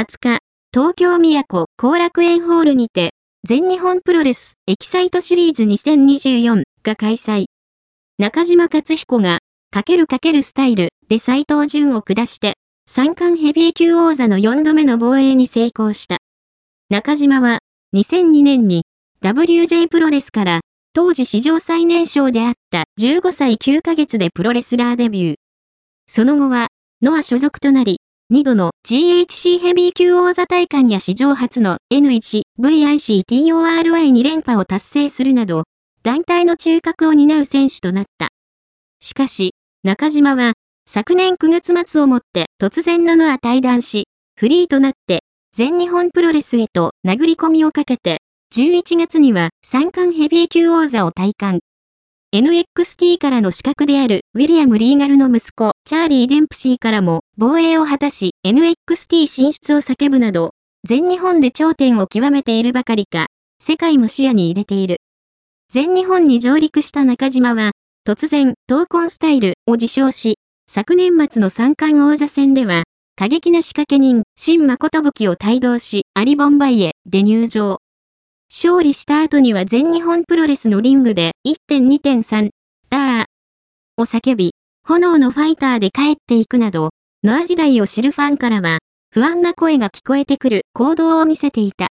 20日、東京都後楽園ホールにて、全日本プロレスエキサイトシリーズ2024が開催。中島克彦が、かけるかけるスタイルで斎藤淳を下して、三冠ヘビー級王座の4度目の防衛に成功した。中島は、2002年に WJ プロレスから当時史上最年少であった15歳9ヶ月でプロレスラーデビュー。その後は、ノア所属となり、2度の GHC ヘビー級王座大会や史上初の N1VICTORI2 連覇を達成するなど、団体の中核を担う選手となった。しかし、中島は、昨年9月末をもって突然のノア対談し、フリーとなって全日本プロレスへと殴り込みをかけて、11月には三冠ヘビー級王座を体感。NXT からの資格であるウィリアム・リーガルの息子、チャーリー・デンプシーからも防衛を果たし NXT 進出を叫ぶなど、全日本で頂点を極めているばかりか、世界も視野に入れている。全日本に上陸した中島は、突然、闘魂スタイルを自称し、昨年末の三冠王座戦では、過激な仕掛け人、新誠武器を帯同し、アリボンバイエで入場。勝利した後には全日本プロレスのリングで1.2.3、ダー。を叫び、炎のファイターで帰っていくなど、ノア時代を知るファンからは、不安な声が聞こえてくる行動を見せていた。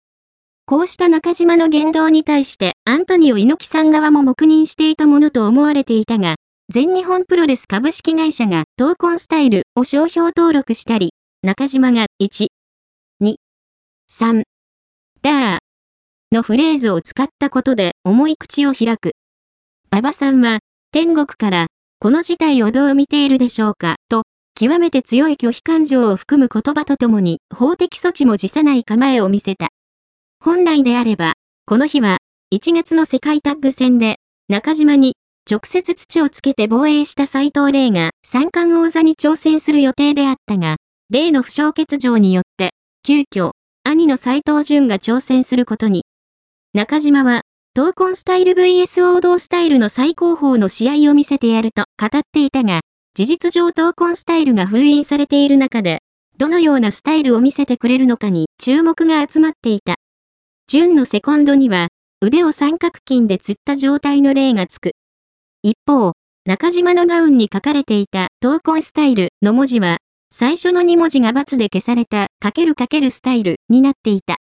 こうした中島の言動に対してアントニオ猪木さん側も黙認していたものと思われていたが、全日本プロレス株式会社が闘魂スタイルを商標登録したり、中島が1、2、3、ダー。のフレーズを使ったことで重い口を開く。馬場さんは、天国から、この事態をどう見ているでしょうか、と、極めて強い拒否感情を含む言葉とともに、法的措置も辞さない構えを見せた。本来であれば、この日は、1月の世界タッグ戦で、中島に、直接土をつけて防衛した斎藤麗が三冠王座に挑戦する予定であったが、例の負傷欠場によって、急遽、兄の斎藤淳が挑戦することに。中島は、闘魂スタイル VS 王道スタイルの最高峰の試合を見せてやると語っていたが、事実上闘魂スタイルが封印されている中で、どのようなスタイルを見せてくれるのかに注目が集まっていた。純のセコンドには、腕を三角筋で釣った状態の例がつく。一方、中島のガウンに書かれていた闘魂スタイルの文字は、最初の2文字が×で消されたかけるかけるスタイルになっていた。